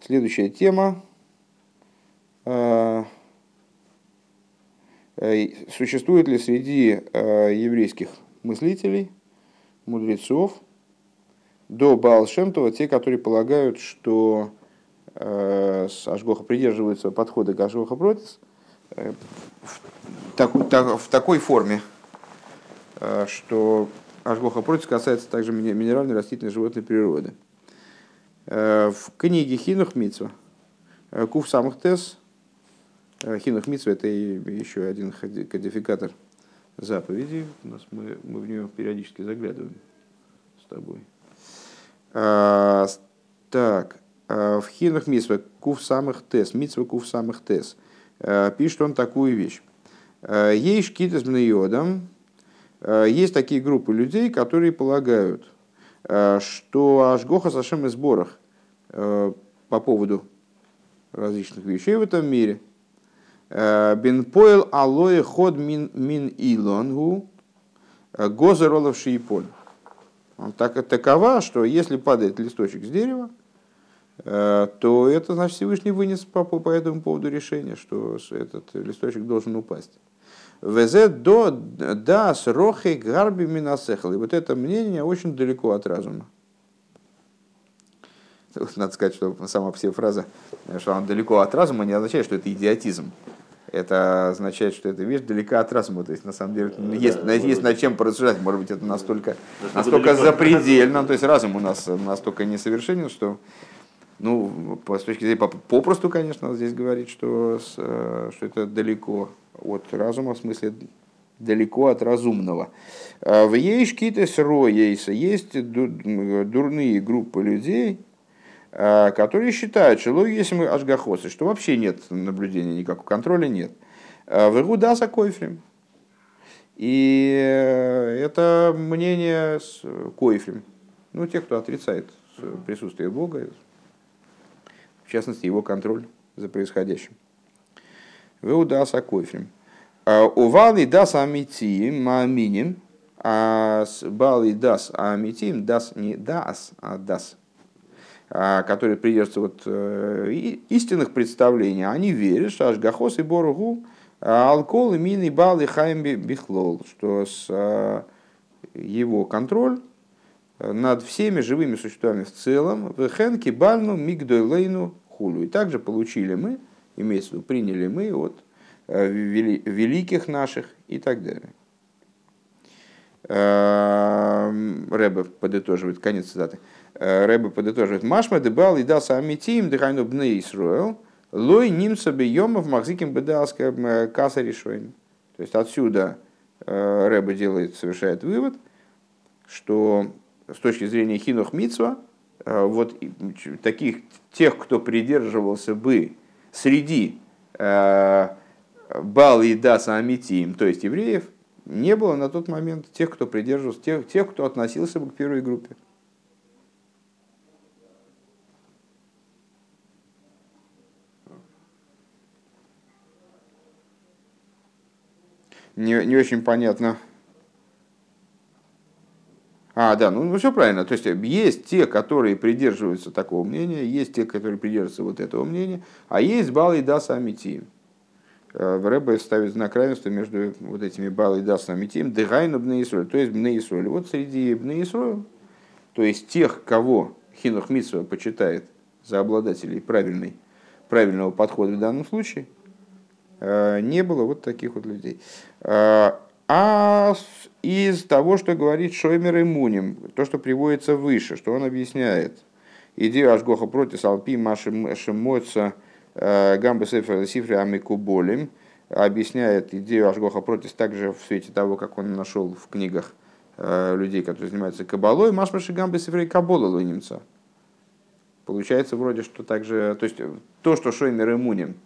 Следующая тема. Существует ли среди еврейских мыслителей, мудрецов, до Баалшемтова, те, которые полагают, что э, Ашгоха придерживаются подхода к Ашгоха Протис э, в, так, так, в такой форме, э, что Ашгоха Протис касается также минеральной, растительной, животной природы. Э, в книге Хинух Митсва, э, Кув самых тес, э, Хинух Митсва это еще один кодификатор заповедей, у нас мы, мы в нее периодически заглядываем с тобой. А, так, в Хинах Митсва Кув самых тес, Митсва Кув самых тес, пишет он такую вещь. Есть йодом, есть такие группы людей, которые полагают, что Ашгоха Сашем и сборах по поводу различных вещей в этом мире. Бенпоэл алоэ ход мин, мин илонгу гозеролов шииполь так, такова, что если падает листочек с дерева, э, то это значит Всевышний вынес по, по этому поводу решение, что этот листочек должен упасть. Везе до дас рохи гарби минасехал. И вот это мнение очень далеко от разума. Надо сказать, что сама все фраза, что он далеко от разума, не означает, что это идиотизм это означает, что эта вещь далека от разума. То есть, на самом деле, ну, есть, да, есть над чем порассуждать. Может быть, это настолько, настолько запредельно. То есть, разум у нас настолько несовершенен, что, ну, с точки зрения, попросту, конечно, здесь говорить, что, что это далеко от разума, в смысле, далеко от разумного. А в Ейшкитес Роейса есть дурные группы людей, Э, которые считают, что если мы ашгахосы, что вообще нет наблюдения, никакого контроля нет. Э, Вегудаса койфрим. И э, это мнение с койфрим. Ну, те, кто отрицает присутствие Бога, в частности, его контроль за происходящим. Веудаса койфрим. Ували дас амитиим мааминим, а с бали дас амитиим, дас не дас, а дас а, которые придерживаются вот, э, истинных представлений, они верят, что Ашгахос и Боргу а, алкоголь, мины, бал и хайм бихлол, что с а, его контроль э, над всеми живыми существами в целом, в Хенке, Бальну, Мигдойлейну, Хулю. И также получили мы, имеется в виду, приняли мы от э, великих наших и так далее. Рэбе подытоживает, конец цитаты. Э, Рэбе подытоживает. Машма дебал и дал самитим дыхайну бне Исруэл, лой нимца бьемов махзиким бедалская э, каса решоем. То есть отсюда Рэбе делает, совершает вывод, что с точки зрения хинух мицва, вот таких, тех, кто придерживался бы среди Бал и Даса Амитиим, то есть евреев, не было на тот момент тех, кто придерживался, тех, тех кто относился бы к первой группе. не, не очень понятно. А, да, ну, ну все правильно. То есть есть те, которые придерживаются такого мнения, есть те, которые придерживаются вот этого мнения, а есть Бал и Дас Амитием. Э, в Рэбе ставит знак равенства между вот этими Бал и Дас Амитием, Дегайну Бнеисроль, то есть Бнеисроль. Вот среди Бнеисроль, то есть тех, кого Хинух Митсва почитает за обладателей правильной, правильного подхода в данном случае – Э, не было вот таких вот людей. Э, а из того, что говорит Шоймер и Муним, то, что приводится выше, что он объясняет, идею Ашгоха против Алпи Машемоца э, Гамбы Сефер Сифри Амикуболим, объясняет идею Ашгоха против также в свете того, как он нашел в книгах людей, которые занимаются кабалой, Машмаши Гамбы Сифри Кабола Лунимца. Получается вроде, что также, то есть то, что Шоймер и Муним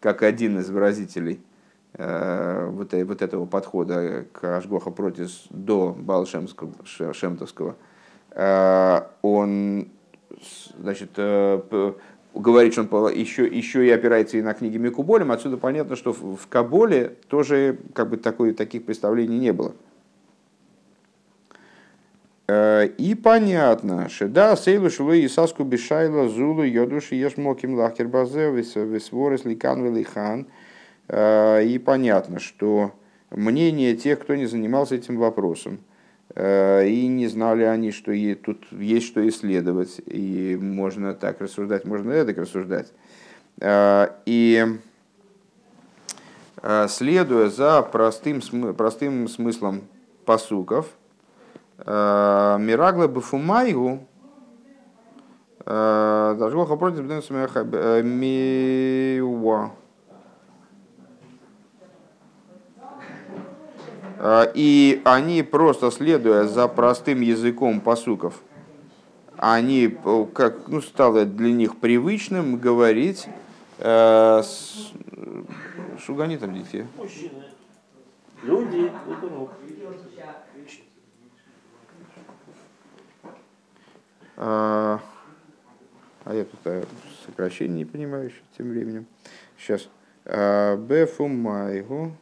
как один из выразителей э, вот, э, вот этого подхода к Ашгоха Протис до Балшемтовского, э, он значит, говорит, что он еще, еще и опирается и на книги Микуболем, отсюда понятно, что в Каболе тоже как бы такой, таких представлений не было. И понятно, что да, сейлу шло и саску бешайла зулу йодуши еш моким лахер базе висворес ликан велихан. И понятно, что мнение тех, кто не занимался этим вопросом, и не знали они, что и тут есть что исследовать, и можно так рассуждать, можно так рассуждать. И следуя за простым, простым смыслом посуков, Мирагла Бафумайгу Дажгоха против Миуа. И они просто следуя за простым языком посуков, они, как ну, стало для них привычным говорить, э, с, шугани там. Мужчины. Люди, а, а я тут а, сокращение не понимаю еще тем временем. Сейчас. А, Бефумайгу.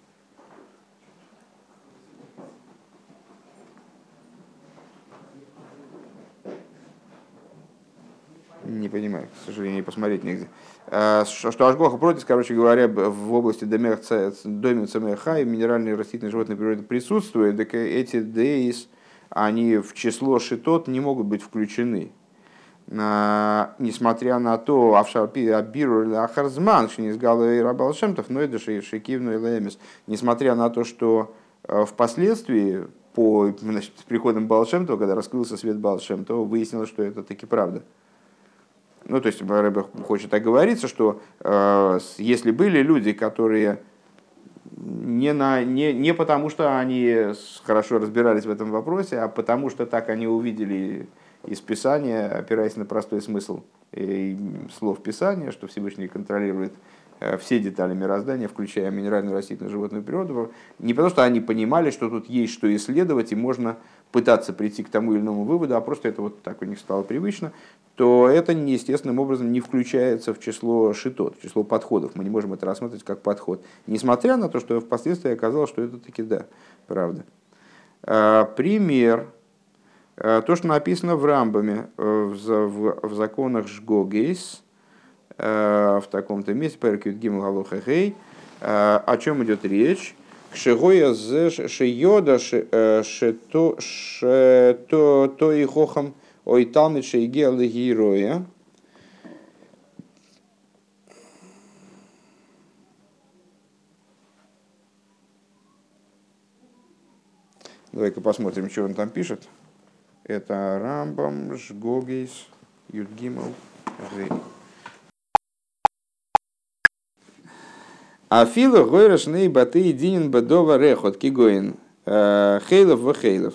Не понимаю, к сожалению, посмотреть негде. А, что Ашгоха против, короче говоря, в области домен ЦМХ и минеральной растительной животной природы присутствует, так эти дейс, они в число шитот не могут быть включены. Несмотря на то, Авшарпи Абиру Ахарзман, Шинизгала и Рабалшемтов, но это Шикивну и Лемис, несмотря на то, что э, впоследствии по значит, с приходом Балшемтова, когда раскрылся свет Балшемтова, выяснилось, что это таки правда. Ну, то есть Рэбе хочет оговориться, что э, если были люди, которые не, на, не, не потому, что они хорошо разбирались в этом вопросе, а потому, что так они увидели из Писания, опираясь на простой смысл и слов Писания, что Всевышний контролирует э, все детали мироздания, включая минеральную, растительную, животную природу, не потому что они понимали, что тут есть что исследовать, и можно пытаться прийти к тому или иному выводу, а просто это вот так у них стало привычно, то это неестественным образом не включается в число шитот, в число подходов. Мы не можем это рассматривать как подход. Несмотря на то, что впоследствии оказалось, что это таки да, правда. А, пример. А, то, что написано в Рамбаме, э, в, законах Жгогейс, в таком-то месте, Перкют Гимл Галуха Гей, о чем идет речь? Кшигоя шейода шето то и хохам ой талмит шейге героя. Давай-ка посмотрим, что он там пишет. Это Рамбам, Жгогейс, Юдгимал, Гей. Афила гойраш ней баты динин бадова рехот кигоин э, хейлов в хейлов.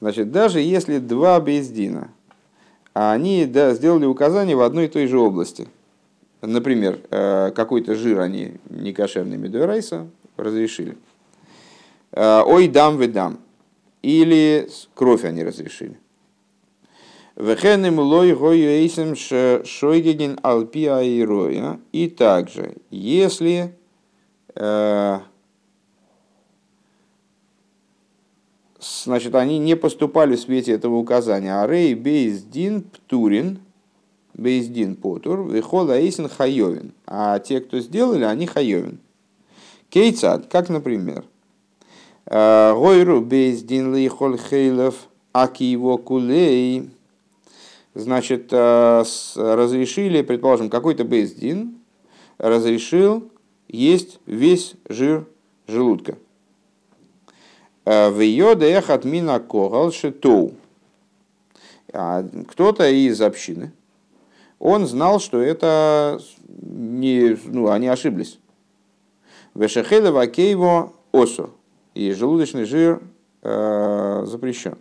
Значит, даже если два бездина, они да, сделали указание в одной и той же области. Например, э, какой-то жир они некошерный медуэрайса разрешили. Э, ой, дам вы дам. Или кровь они разрешили. Вехенем лой гойюэйсем шойгеген алпи аироя. И также, если э, значит, они не поступали в свете этого указания. Арей бейздин птурин, бейздин потур, вихола эйсен хайовин. А те, кто сделали, они хайовин. Кейцад, как, например, э, Гойру бейздин лихол хейлов аки его кулей, значит, э, разрешили, предположим, какой-то Бездин разрешил есть весь жир желудка. Э, в ее от мина когал шитоу. А кто-то из общины, он знал, что это не, ну, они ошиблись. Вешехеле вакейво осо. И желудочный жир э, запрещен.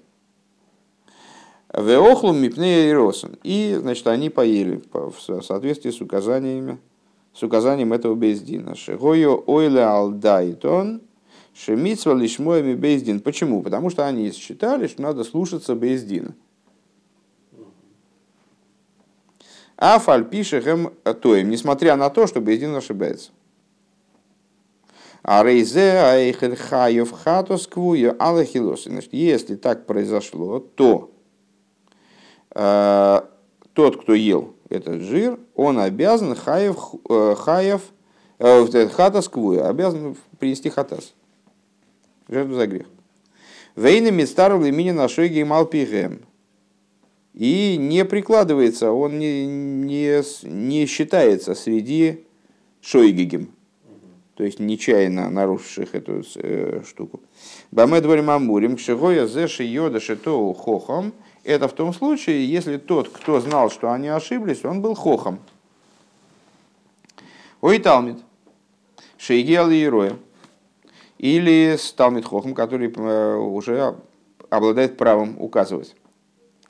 Веохлу мипнея и росен. И, значит, они поели в соответствии с указаниями, с указанием этого бездина. Шигою ойле алдайтон, шемитсва лишмоями бездин. Почему? Потому что они считали, что надо слушаться бездина. А фальпишехем тоем, несмотря на то, что бездин ошибается. А рейзе айхель хаев хатос квую алахилосы. Значит, если так произошло, то э, тот, кто ел этот жир, он обязан хаев, э, хаев э, хатас квую, обязан принести хатас. Жертву за грех. Вейна мистару лимини на шойге малпигем. И не прикладывается, он не, не, не считается среди шойгигем, то есть нечаянно нарушивших эту э, штуку. Баме дворим амурим, кшигоя зеши йода шитоу хохом. Это в том случае, если тот, кто знал, что они ошиблись, он был хохом. Ой, Талмит. Шейгел и Ироя. Или Талмит Хохом, который э, уже обладает правом указывать,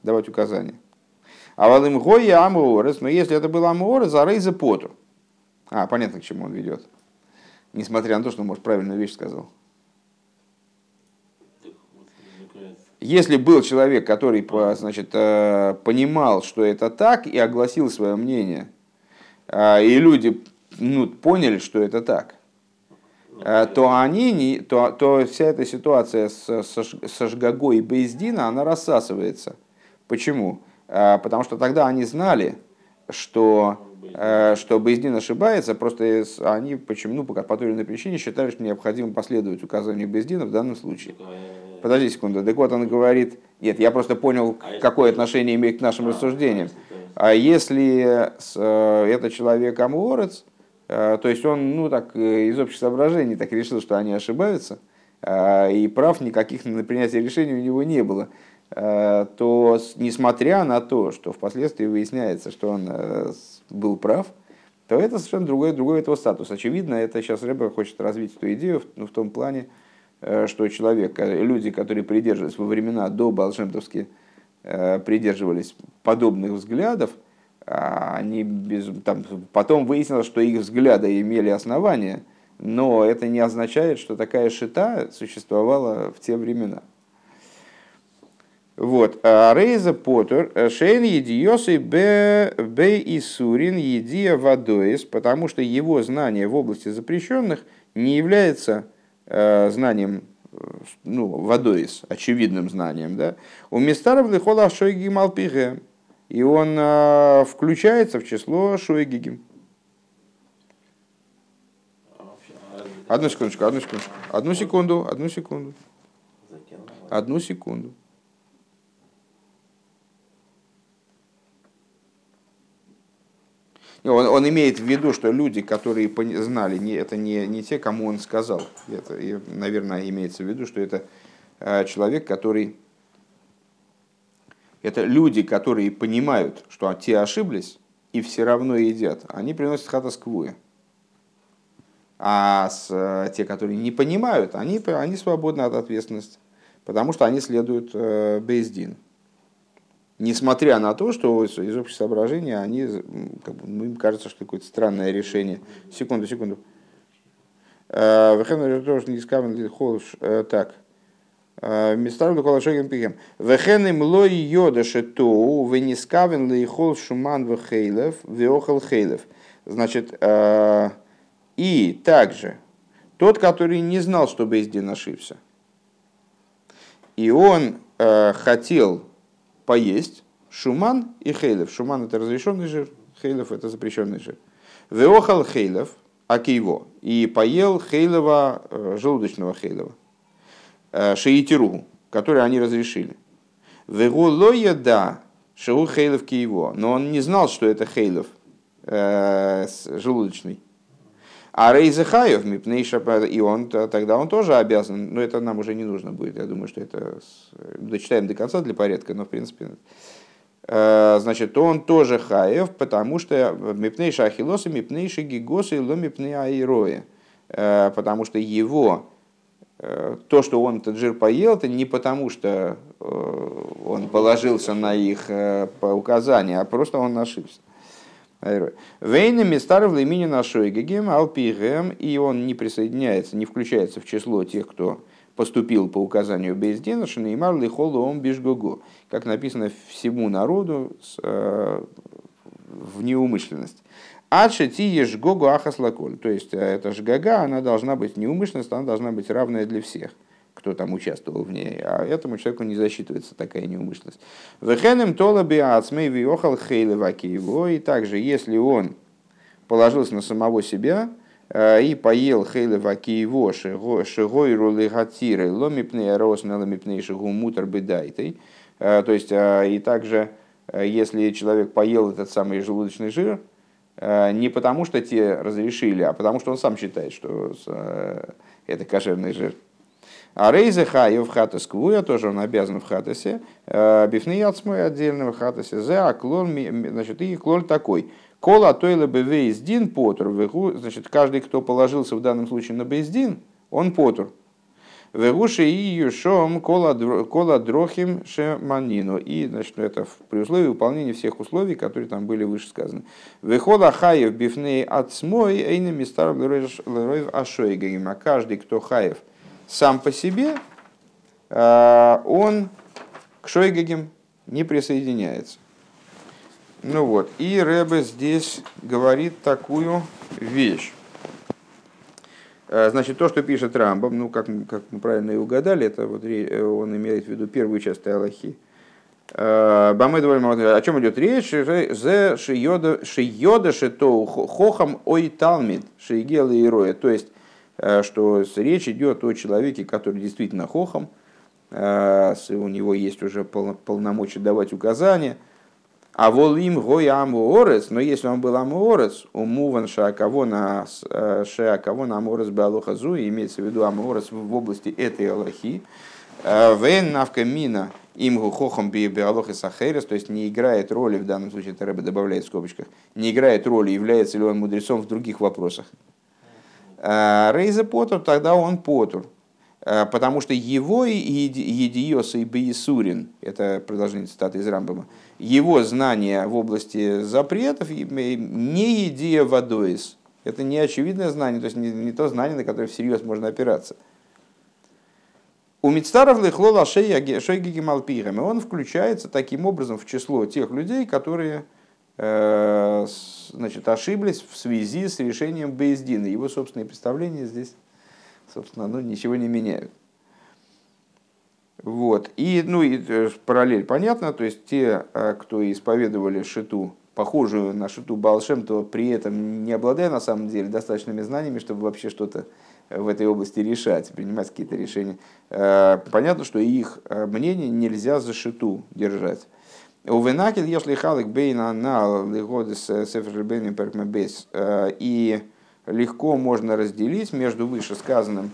давать указания. А валым гоя амуорес, но если это был амуорес, а рейза поту. А, понятно, к чему он ведет несмотря на то, что он, может, правильную вещь сказал. Если был человек, который значит, э, понимал, что это так, и огласил свое мнение, а, и люди ну, поняли, что это так, э, то, они не, то, то вся эта ситуация с, со Жгагой и Бейздина, она рассасывается. Почему? А, потому что тогда они знали, что Э, что Бейздин ошибается, просто они почему, ну, по той или иной причине считали, что необходимо последовать указанию Бейздина в данном случае. Подожди секунду. Так вот он говорит, нет, я просто понял, а какое отношение имеет к нашим а, рассуждениям. А если э, это человек амуорец, э, то есть он, ну, так, из общих соображений так решил, что они ошибаются, и прав никаких на принятие решений у него не было, то несмотря на то, что впоследствии выясняется, что он был прав, то это совершенно другой, другой этого статус. Очевидно, это сейчас Рэбе хочет развить эту идею ну, в том плане, э, что человек, э, люди, которые придерживались во времена до Балшемтовски, э, придерживались подобных взглядов, а они без, там, потом выяснилось, что их взгляды имели основания, но это не означает, что такая шита существовала в те времена. Вот. А Рейза Поттер, э, Шейн Едиосы Б и Сурин Едия Вадоис, потому что его знание в области запрещенных не является э, знанием ну, Вадоис, очевидным знанием. Да? У Мистаров Лихола Шойги Малпиге, и он э, включается в число Шойгигим. Одну секундочку, одну секундочку. Одну секунду, одну секунду. Одну секунду. Он, он имеет в виду, что люди, которые знали, не, это не, не те, кому он сказал. Это, и, наверное, имеется в виду, что это э, человек, который... Это люди, которые понимают, что те ошиблись, и все равно едят. Они приносят хатасквуя. А с, э, те, которые не понимают, они, они свободны от ответственности, потому что они следуют э, Бейздин несмотря на то, что из общих соображений они, как бы, ну, им кажется, что какое-то странное решение. Секунду, секунду. Э, Вехен тоже не скавен э, так. Э, Мистар Лукола Шоген Пигем. Вехен им лой йода шетоу, вы не скавен ли хол шуман вехейлев, веохал хейлев. Значит, и также тот, который не знал, что Бейздин ошибся, и он хотел поесть шуман и хейлев. Шуман это разрешенный жир, хейлев это запрещенный жир. Веохал хейлев, акейво, и поел хейлова, э, желудочного хейлова, э, шеитиру, который они разрешили. Вегу да шеу хейлев киево, но он не знал, что это хейлев э, желудочный. А Рейзехаев, и он, тогда он тоже обязан, но это нам уже не нужно будет, я думаю, что это дочитаем до конца для порядка, но в принципе, э, значит, он тоже хаев, потому что мипнейша ахилоса, мипнейша гигоса и ломипней аироя, э, потому что его, э, то, что он этот жир поел, это не потому, что он положился на их указания, а просто он ошибся. Вейнами старый влемини нашой гегем алпигем, и он не присоединяется, не включается в число тех, кто поступил по указанию Бейздена, Шанеймар лихолу он бишгогу. Как написано всему народу, э, в неумышленность. Адши тиеш гогу ахаслаколь. То есть эта жгага, она должна быть неумышленность, она должна быть равная для всех кто там участвовал в ней, а этому человеку не засчитывается такая неумышленность. Вехенем тола биацмей виохал его, и также, если он положился на самого себя и поел хейлеваки его, шигой рулы гатиры, ломипней росна ломипней шигу мутер бедайтой, то есть, и также, если человек поел этот самый желудочный жир, не потому что те разрешили, а потому что он сам считает, что это кошерный жир. А рейзе хаев хатас квуя, тоже он обязан в хатасе, э, бифны яцмой отдельно в хатасе, зе а клон, значит, и клон такой. Кола тойла бы вейздин потур, значит, каждый, кто положился в данном случае на бейздин, он потур. Вегуши и юшом кола, кола дрохим шеманину. И, значит, это при условии выполнения всех условий, которые там были выше сказаны. Вехола хаев бифней отсмой эйнами старым леройв ашойгагим. А каждый, кто хаев – сам по себе э, он к Шойгагим не присоединяется. Ну вот, и Рэбе здесь говорит такую вещь. Э, значит, то, что пишет Рамбам, ну, как, как мы правильно и угадали, это вот э, он имеет в виду первую часть Аллахи. О чем идет речь? Зе шиода шито хохам ой талмид шиегела и. То есть, что речь идет о человеке, который действительно хохом, э, у него есть уже полномочия давать указания, а волим гой амуорес, но если он был амуорес, умуван шаакавона э, шаакавона амуорес балохазу, имеется в виду амуорес в области этой аллахи, вен навка им хохом биалох и сахерес, то есть не играет роли, в данном случае это Рэбе добавляет в скобочках, не играет роли, является ли он мудрецом в других вопросах. Э, Рейзе Потур, тогда он Потур. Э, потому что его едиос и бейсурин, это продолжение цитаты из Рамбама, его знание в области запретов не идея водоис. Это не очевидное знание, то есть не, не то знание, на которое всерьез можно опираться. У Мицтаров лихлола шейги малпирами. Он включается таким образом в число тех людей, которые значит, ошиблись в связи с решением Бейздина. Его собственные представления здесь, собственно, ну, ничего не меняют. Вот. И, ну, и э, параллель понятна, то есть те, э, кто исповедовали шиту, похожую на шиту Балшем, то при этом не обладая на самом деле достаточными знаниями, чтобы вообще что-то в этой области решать, принимать какие-то решения. Понятно, что их мнение нельзя за шиту держать. У Венакель, если халик бейна на лигодис сефер бейним перкмебейс, э, и легко можно разделить между вышесказанным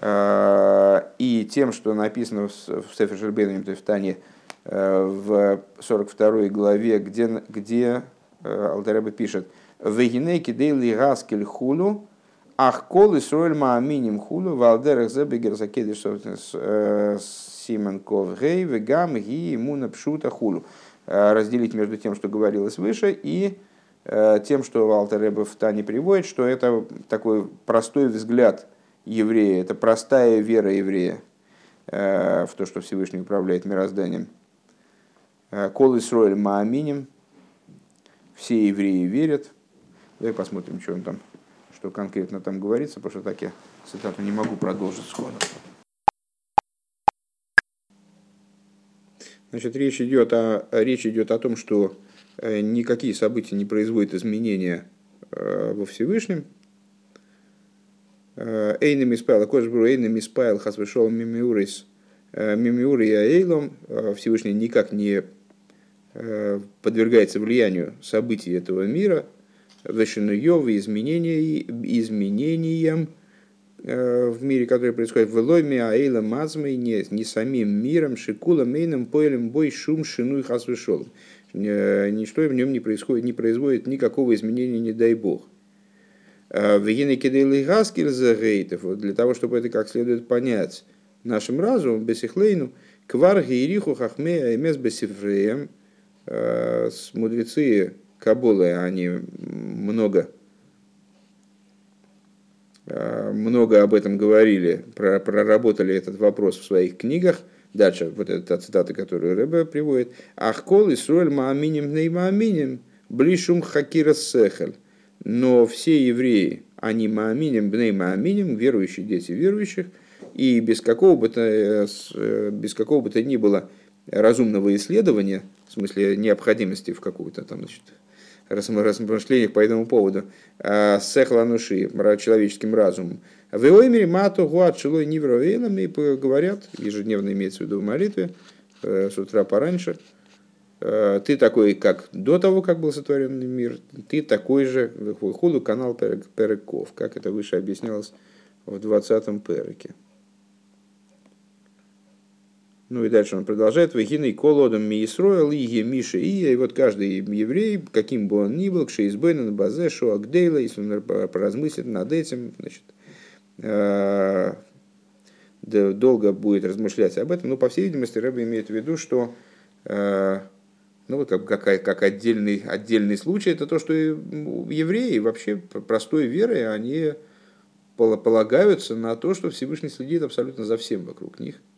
э, и тем, что написано в Сефер Шербейнем, то есть в Тане, э, в 42 главе, где, где Алтареба пишет «Вегинейки дейли гаскель хулу, ах кол и сроэль мааминим хулу, валдерах забегер закедиш Сименков Гей, Вегам, Ги, Муна, Пшута, Хулу. Э, разделить между тем, что говорилось выше, и э, тем, что Валтер Рэбе в Тане приводит, что это такой простой взгляд еврея, это простая вера еврея э, в то, что Всевышний управляет мирозданием. Кол Исроэль Мааминим, все евреи верят. Давай посмотрим, что он там, что конкретно там говорится, потому что так я цитату не могу продолжить сходу. Значит, речь идет о, речь идет о том, что э, никакие события не производят изменения э, во Всевышнем. Э, Эйнем испайл, кожбру эйнем испайл, хасвешол мимиурис, мимиури эйлом, Всевышний никак не подвергается влиянию событий этого мира, вешенуевы изменения, изменениям, в мире, который происходит в Элойме, Аэйла Мазмой, не, не самим миром, Шикула, Мейном, Поэлем, Бой, Шум, Шину и Хасвешол. Ничто в нем не происходит, не производит никакого изменения, не дай бог. Э, в Генекидейлы Гаскельзагейтов, для того, чтобы это как следует понять нашим разумом, Бесихлейну, Кварги и Риху Хахме Аймес Бесифреем, э, мудрецы Кабулы, они много Э, много об этом говорили, проработали этот вопрос в своих книгах. Дальше, вот эта цитата, которую Рэбе приводит. Ахкол Исруэль мааминим ней мааминим, блишум хакира сехель. Но все евреи, они мааминим, бней мааминим, верующие дети верующих, и без какого бы то, э, э, без какого бы то ни было разумного исследования, в смысле необходимости в какую-то там, значит, размышлениях по этому поводу, а, сехлануши, человеческим разумом. В Иоймере мату гуат шилой нивровейлами говорят, ежедневно имеется в виду в молитве, э, с утра пораньше, э, ты такой, как до того, как был сотворен мир, ты такой же, худу канал переков, как это выше объяснялось в 20-м переке. Ну и дальше он продолжает. Вагина и колодом Миисроил, Иге, Миша, и, и вот каждый еврей, каким бы он ни был, Кшейсбейна, Базе, Шуагдейла, если он поразмыслит над этим, значит, э, долго будет размышлять об этом. Но, по всей видимости, Рэбби имеет в виду, что э, ну, вот как, как, как отдельный, отдельный случай, это то, что евреи вообще простой верой, они полагаются на то, что Всевышний следит абсолютно за всем вокруг них –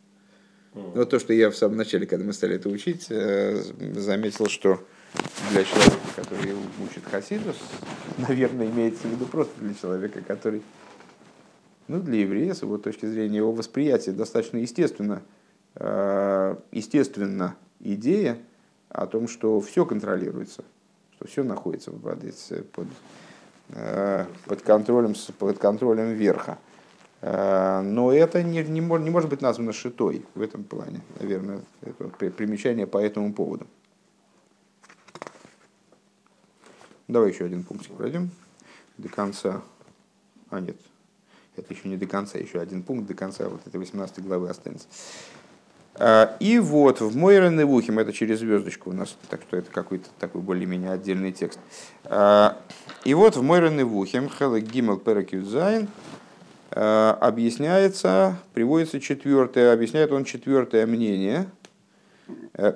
вот то, что я в самом начале, когда мы стали это учить, э, заметил, что для человека, который учит Хасидус, наверное, имеется в виду просто для человека, который, ну, для еврея, с его точки зрения, его восприятие достаточно естественно, э, естественно идея о том, что все контролируется, что все находится под, под, э, под, контролем, под контролем верха. Э, но это не, не, может, не может быть названо шитой в этом плане, наверное, это примечание по этому поводу. Давай еще один пунктик пройдем до конца. А, нет, это еще не до конца, еще один пункт до конца вот этой 18 главы останется. Э, и вот в Мойрен Невухим, это через звездочку у нас, так что это какой-то такой более-менее отдельный текст. Э, и вот в Мойрен Невухим, Хелек Гимел Перекюзайн, Э, объясняется, приводится четвертое, объясняет он четвертое мнение, э,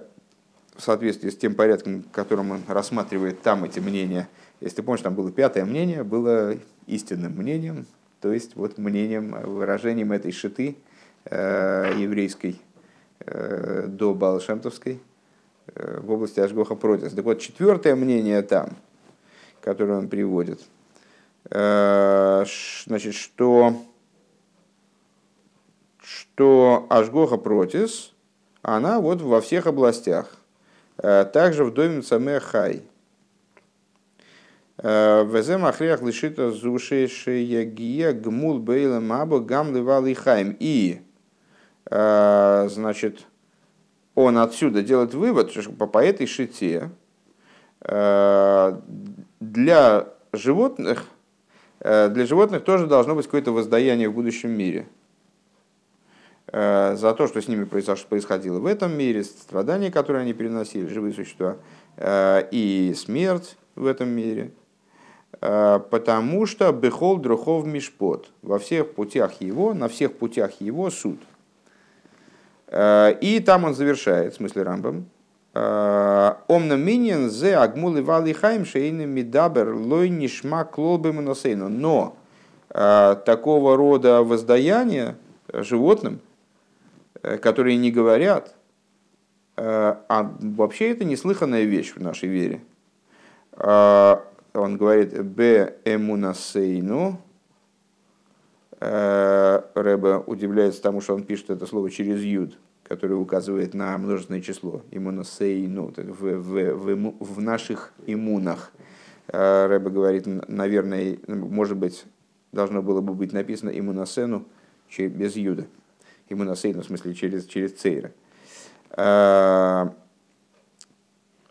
в соответствии с тем порядком, которым он рассматривает там эти мнения. Если ты помнишь, там было пятое мнение, было истинным мнением, то есть вот мнением, выражением этой шиты э, еврейской до Балшемтовской в области Ашгоха Протис. Так вот, четвертое мнение там, которое он приводит – Э, значит, что, что Ашгоха Протис, она вот во всех областях. Э, также в доме Цаме Хай. Э, Везе махриах лишита зушешия гия гмул бейла мабо гам и хайм. И, значит, он отсюда делает вывод, что по этой шите для животных Э, для животных тоже должно быть какое-то воздаяние в будущем мире э, за то, что с ними происходило в этом мире, страдания, которые они переносили, живые существа, э, и смерть в этом мире. Потому что Бехол Друхов Мишпот во всех путях его, на всех путях его суд. И там он завершает, в смысле Рамбам, Омна миньен зе агмулы вали хайм шейны мидабер лой нишма клолбы моносейну. Но э, такого рода воздаяния животным, э, которые не говорят, э, а вообще это неслыханная вещь в нашей вере. Он говорит «бе эмунасейну», Рэба удивляется тому, что он пишет это слово через «юд», который указывает на множественное число, иммуносей, ну, в, в, в, в наших иммунах. А, Рэба говорит, наверное, может быть, должно было бы быть написано иммуносену без юда. Иммуносейну, в смысле, через, через цейра. А,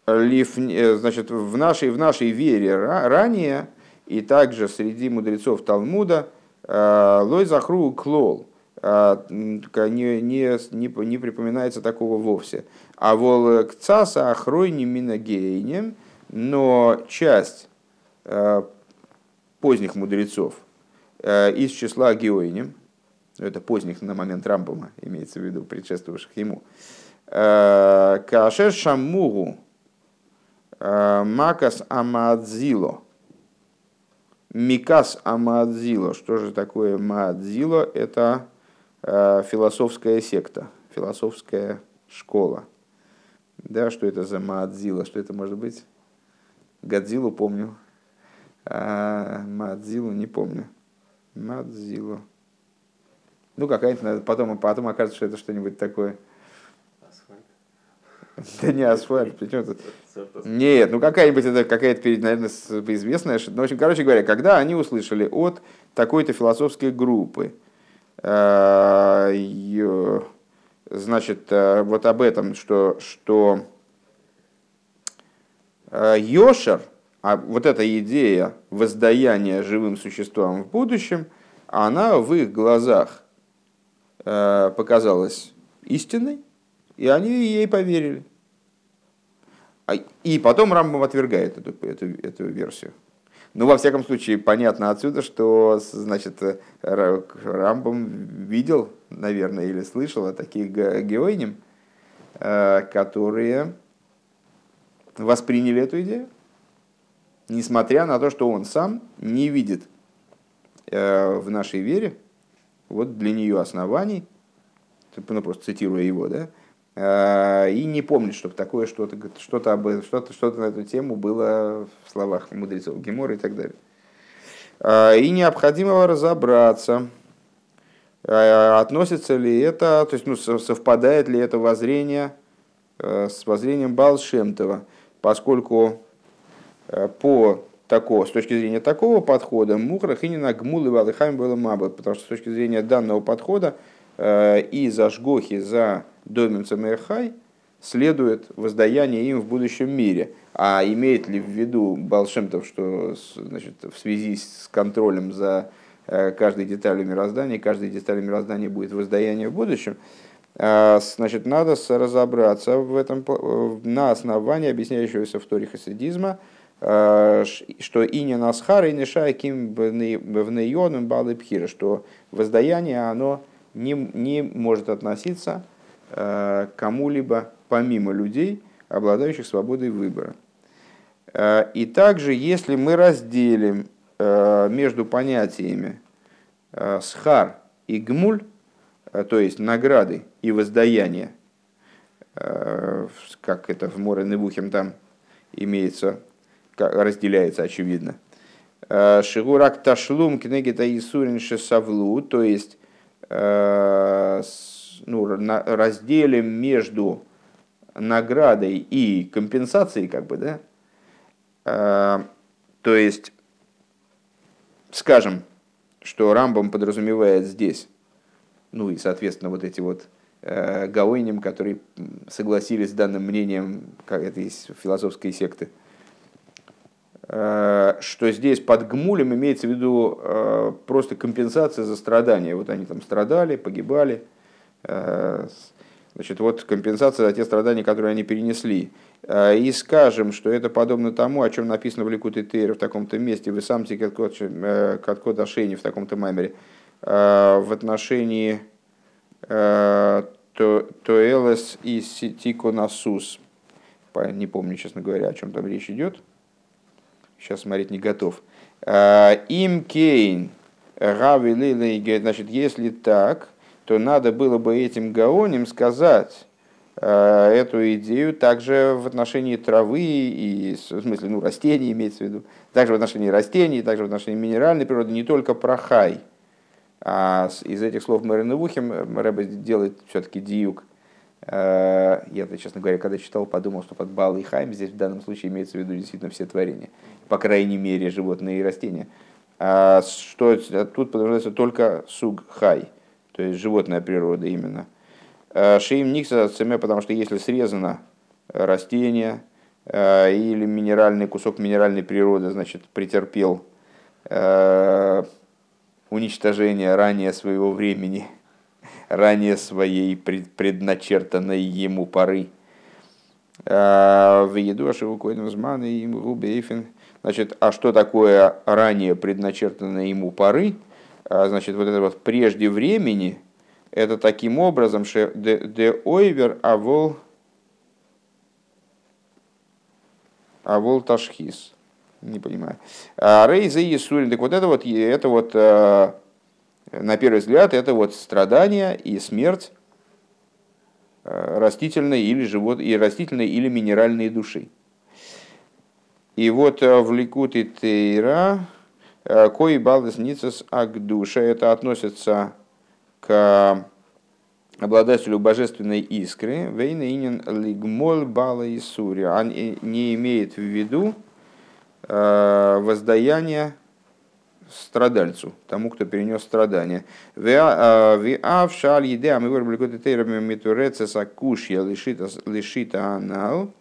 э, значит, в нашей, в нашей вере ранее и также среди мудрецов Талмуда а, лой захру клол – не, не, не, не припоминается такого вовсе. А вол к цаса охрой не миногейнем, но часть а, поздних мудрецов а, из числа геойнем, это поздних на момент Рамбома, имеется в виду, предшествовавших ему, Кашер Шамугу Макас Амадзило. Микас Амадзило. Что же такое Маадзило? Это философская секта, философская школа. Да, что это за Маадзила, что это может быть? Годзиллу помню. А, Мадзилу не помню. Мадзилу. Ну, какая-то, потом, потом окажется, что это что-нибудь такое. Да не асфальт, причем тут... Нет, ну какая-нибудь это какая-то, наверное, известная. Ну, в общем, короче говоря, когда они услышали от такой-то философской группы, э, значит, э, вот об этом, что, что э, Йошер, а вот эта идея воздаяния живым существам в будущем, она в их глазах показалась истинной, и они ей поверили. А, и потом Рамбам отвергает эту, эту, эту версию. Ну, во всяком случае, понятно отсюда, что значит, Рамбам видел, наверное, или слышал о таких геойним, э, которые восприняли эту идею, несмотря на то, что он сам не видит э, в нашей вере вот для нее оснований, ну, просто цитируя его, да, Э, и не помнит, чтобы такое что-то что-то об что-то что-то на эту тему было в словах мудрецов Гемора и так далее. Э, и необходимо разобраться, э, относится ли это, то есть ну, совпадает ли это воззрение с воззрением Балшемтова, поскольку по такого, с точки зрения такого подхода Мухрах и не на Гмул и Валыхайм было Маба, потому что с точки зрения данного подхода и за Жгохи, за Домим Цамехай следует воздаяние им в будущем мире. А имеет ли в виду Балшемтов, что значит, в связи с контролем за э, каждой деталью мироздания, каждой деталью мироздания будет воздаяние в будущем, э, значит, надо разобраться в этом на основании объясняющегося в Торе хасидизма, э, что и не насхар, и не шайким в что воздаяние оно не, не может относиться Э, кому-либо помимо людей, обладающих свободой выбора. Э, и также, если мы разделим э, между понятиями схар и гмуль, то есть награды и воздаяние, как это в Море Невухим там имеется, разделяется очевидно. Шигурак ташлум кнегита Исурин шесавлу, то есть ну, разделим между наградой и компенсацией, как бы, да, а, то есть, скажем, что Рамбам подразумевает здесь, ну и, соответственно, вот эти вот э, гаойним, которые согласились с данным мнением как это из философской секты, э, что здесь под гмулем имеется в виду э, просто компенсация за страдания. Вот они там страдали, погибали, Э, значит, вот компенсация за те страдания, которые они перенесли. Э, и скажем, что это подобно тому, о чем написано в Ликуте Тейре в таком-то месте, вы сам каткот э, Ашени в таком-то маймере, в отношении Тоэлес и Тиконасус. Не помню, честно говоря, о чем там речь идет. Сейчас смотреть не готов. Им Кейн, Рави Лилей, значит, если так, то надо было бы этим гаоним сказать э, эту идею также в отношении травы и, в смысле, ну, растений имеется в виду, также в отношении растений, также в отношении минеральной природы, не только про хай. А из этих слов Мэрина Вухим Рэбе делает все-таки диюк. Э, я, честно говоря, когда читал, подумал, что под Бал и Хайм здесь в данном случае имеется в виду действительно все творения, по крайней мере, животные и растения. А что тут подразумевается только суг хай – то есть животная природа именно. Э, Шеим никса цеме, потому что если срезано растение э, или минеральный кусок минеральной природы, значит, претерпел э, уничтожение ранее своего времени, ранее своей предначертанной ему поры. В еду Ашевукойным Зман и Губейфин. Значит, а что такое ранее предначертанной ему поры? А, значит, вот это вот прежде времени, это таким образом, что де ойвер авол авол ташхис. Не понимаю. А Рейза и Сурин. Так вот это вот, это вот, а, на первый взгляд, это вот страдания и смерть растительной или живот и растительной или минеральной души. И вот в Ликут и Тейра, Кои Балдес Ницес Агдуша, это относится к обладателю божественной искры, Вейна Инин Лигмол Бала Исури, он не имеет в виду воздаяние страдальцу, тому, кто перенес страдания. Виав шаль еде, а мы вырубили какой-то тейрами митурецеса кушья лишита анал,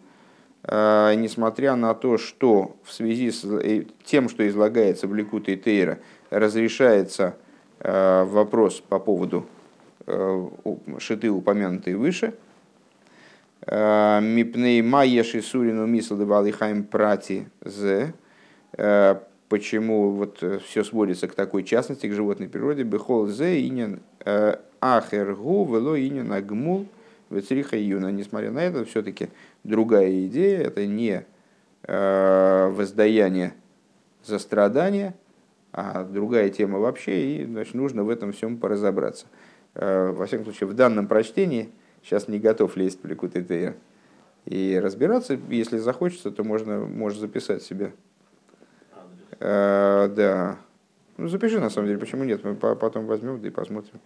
несмотря на то, что в связи с э, тем, что излагается в Ликуте и Тейра, разрешается вопрос по поводу Э, шиты, упомянутые выше. Э, Мипней Майеши Сурину Мисл Девалихайм Прати З. Э, почему вот все сводится к такой частности, к животной природе. Бехол Зе Инин Ахергу Вело Инин Агмул Вецриха Юна. Несмотря на это, все-таки другая идея. Это не воздаяние за страдания, а другая тема вообще, и значит, нужно в этом всем поразобраться. Э, во всяком случае, в данном прочтении, сейчас не готов лезть в Ликут и разбираться, если захочется, то можно, можно записать себе. А, да. Ну, запиши, на самом деле, почему нет, мы потом возьмем, да и посмотрим.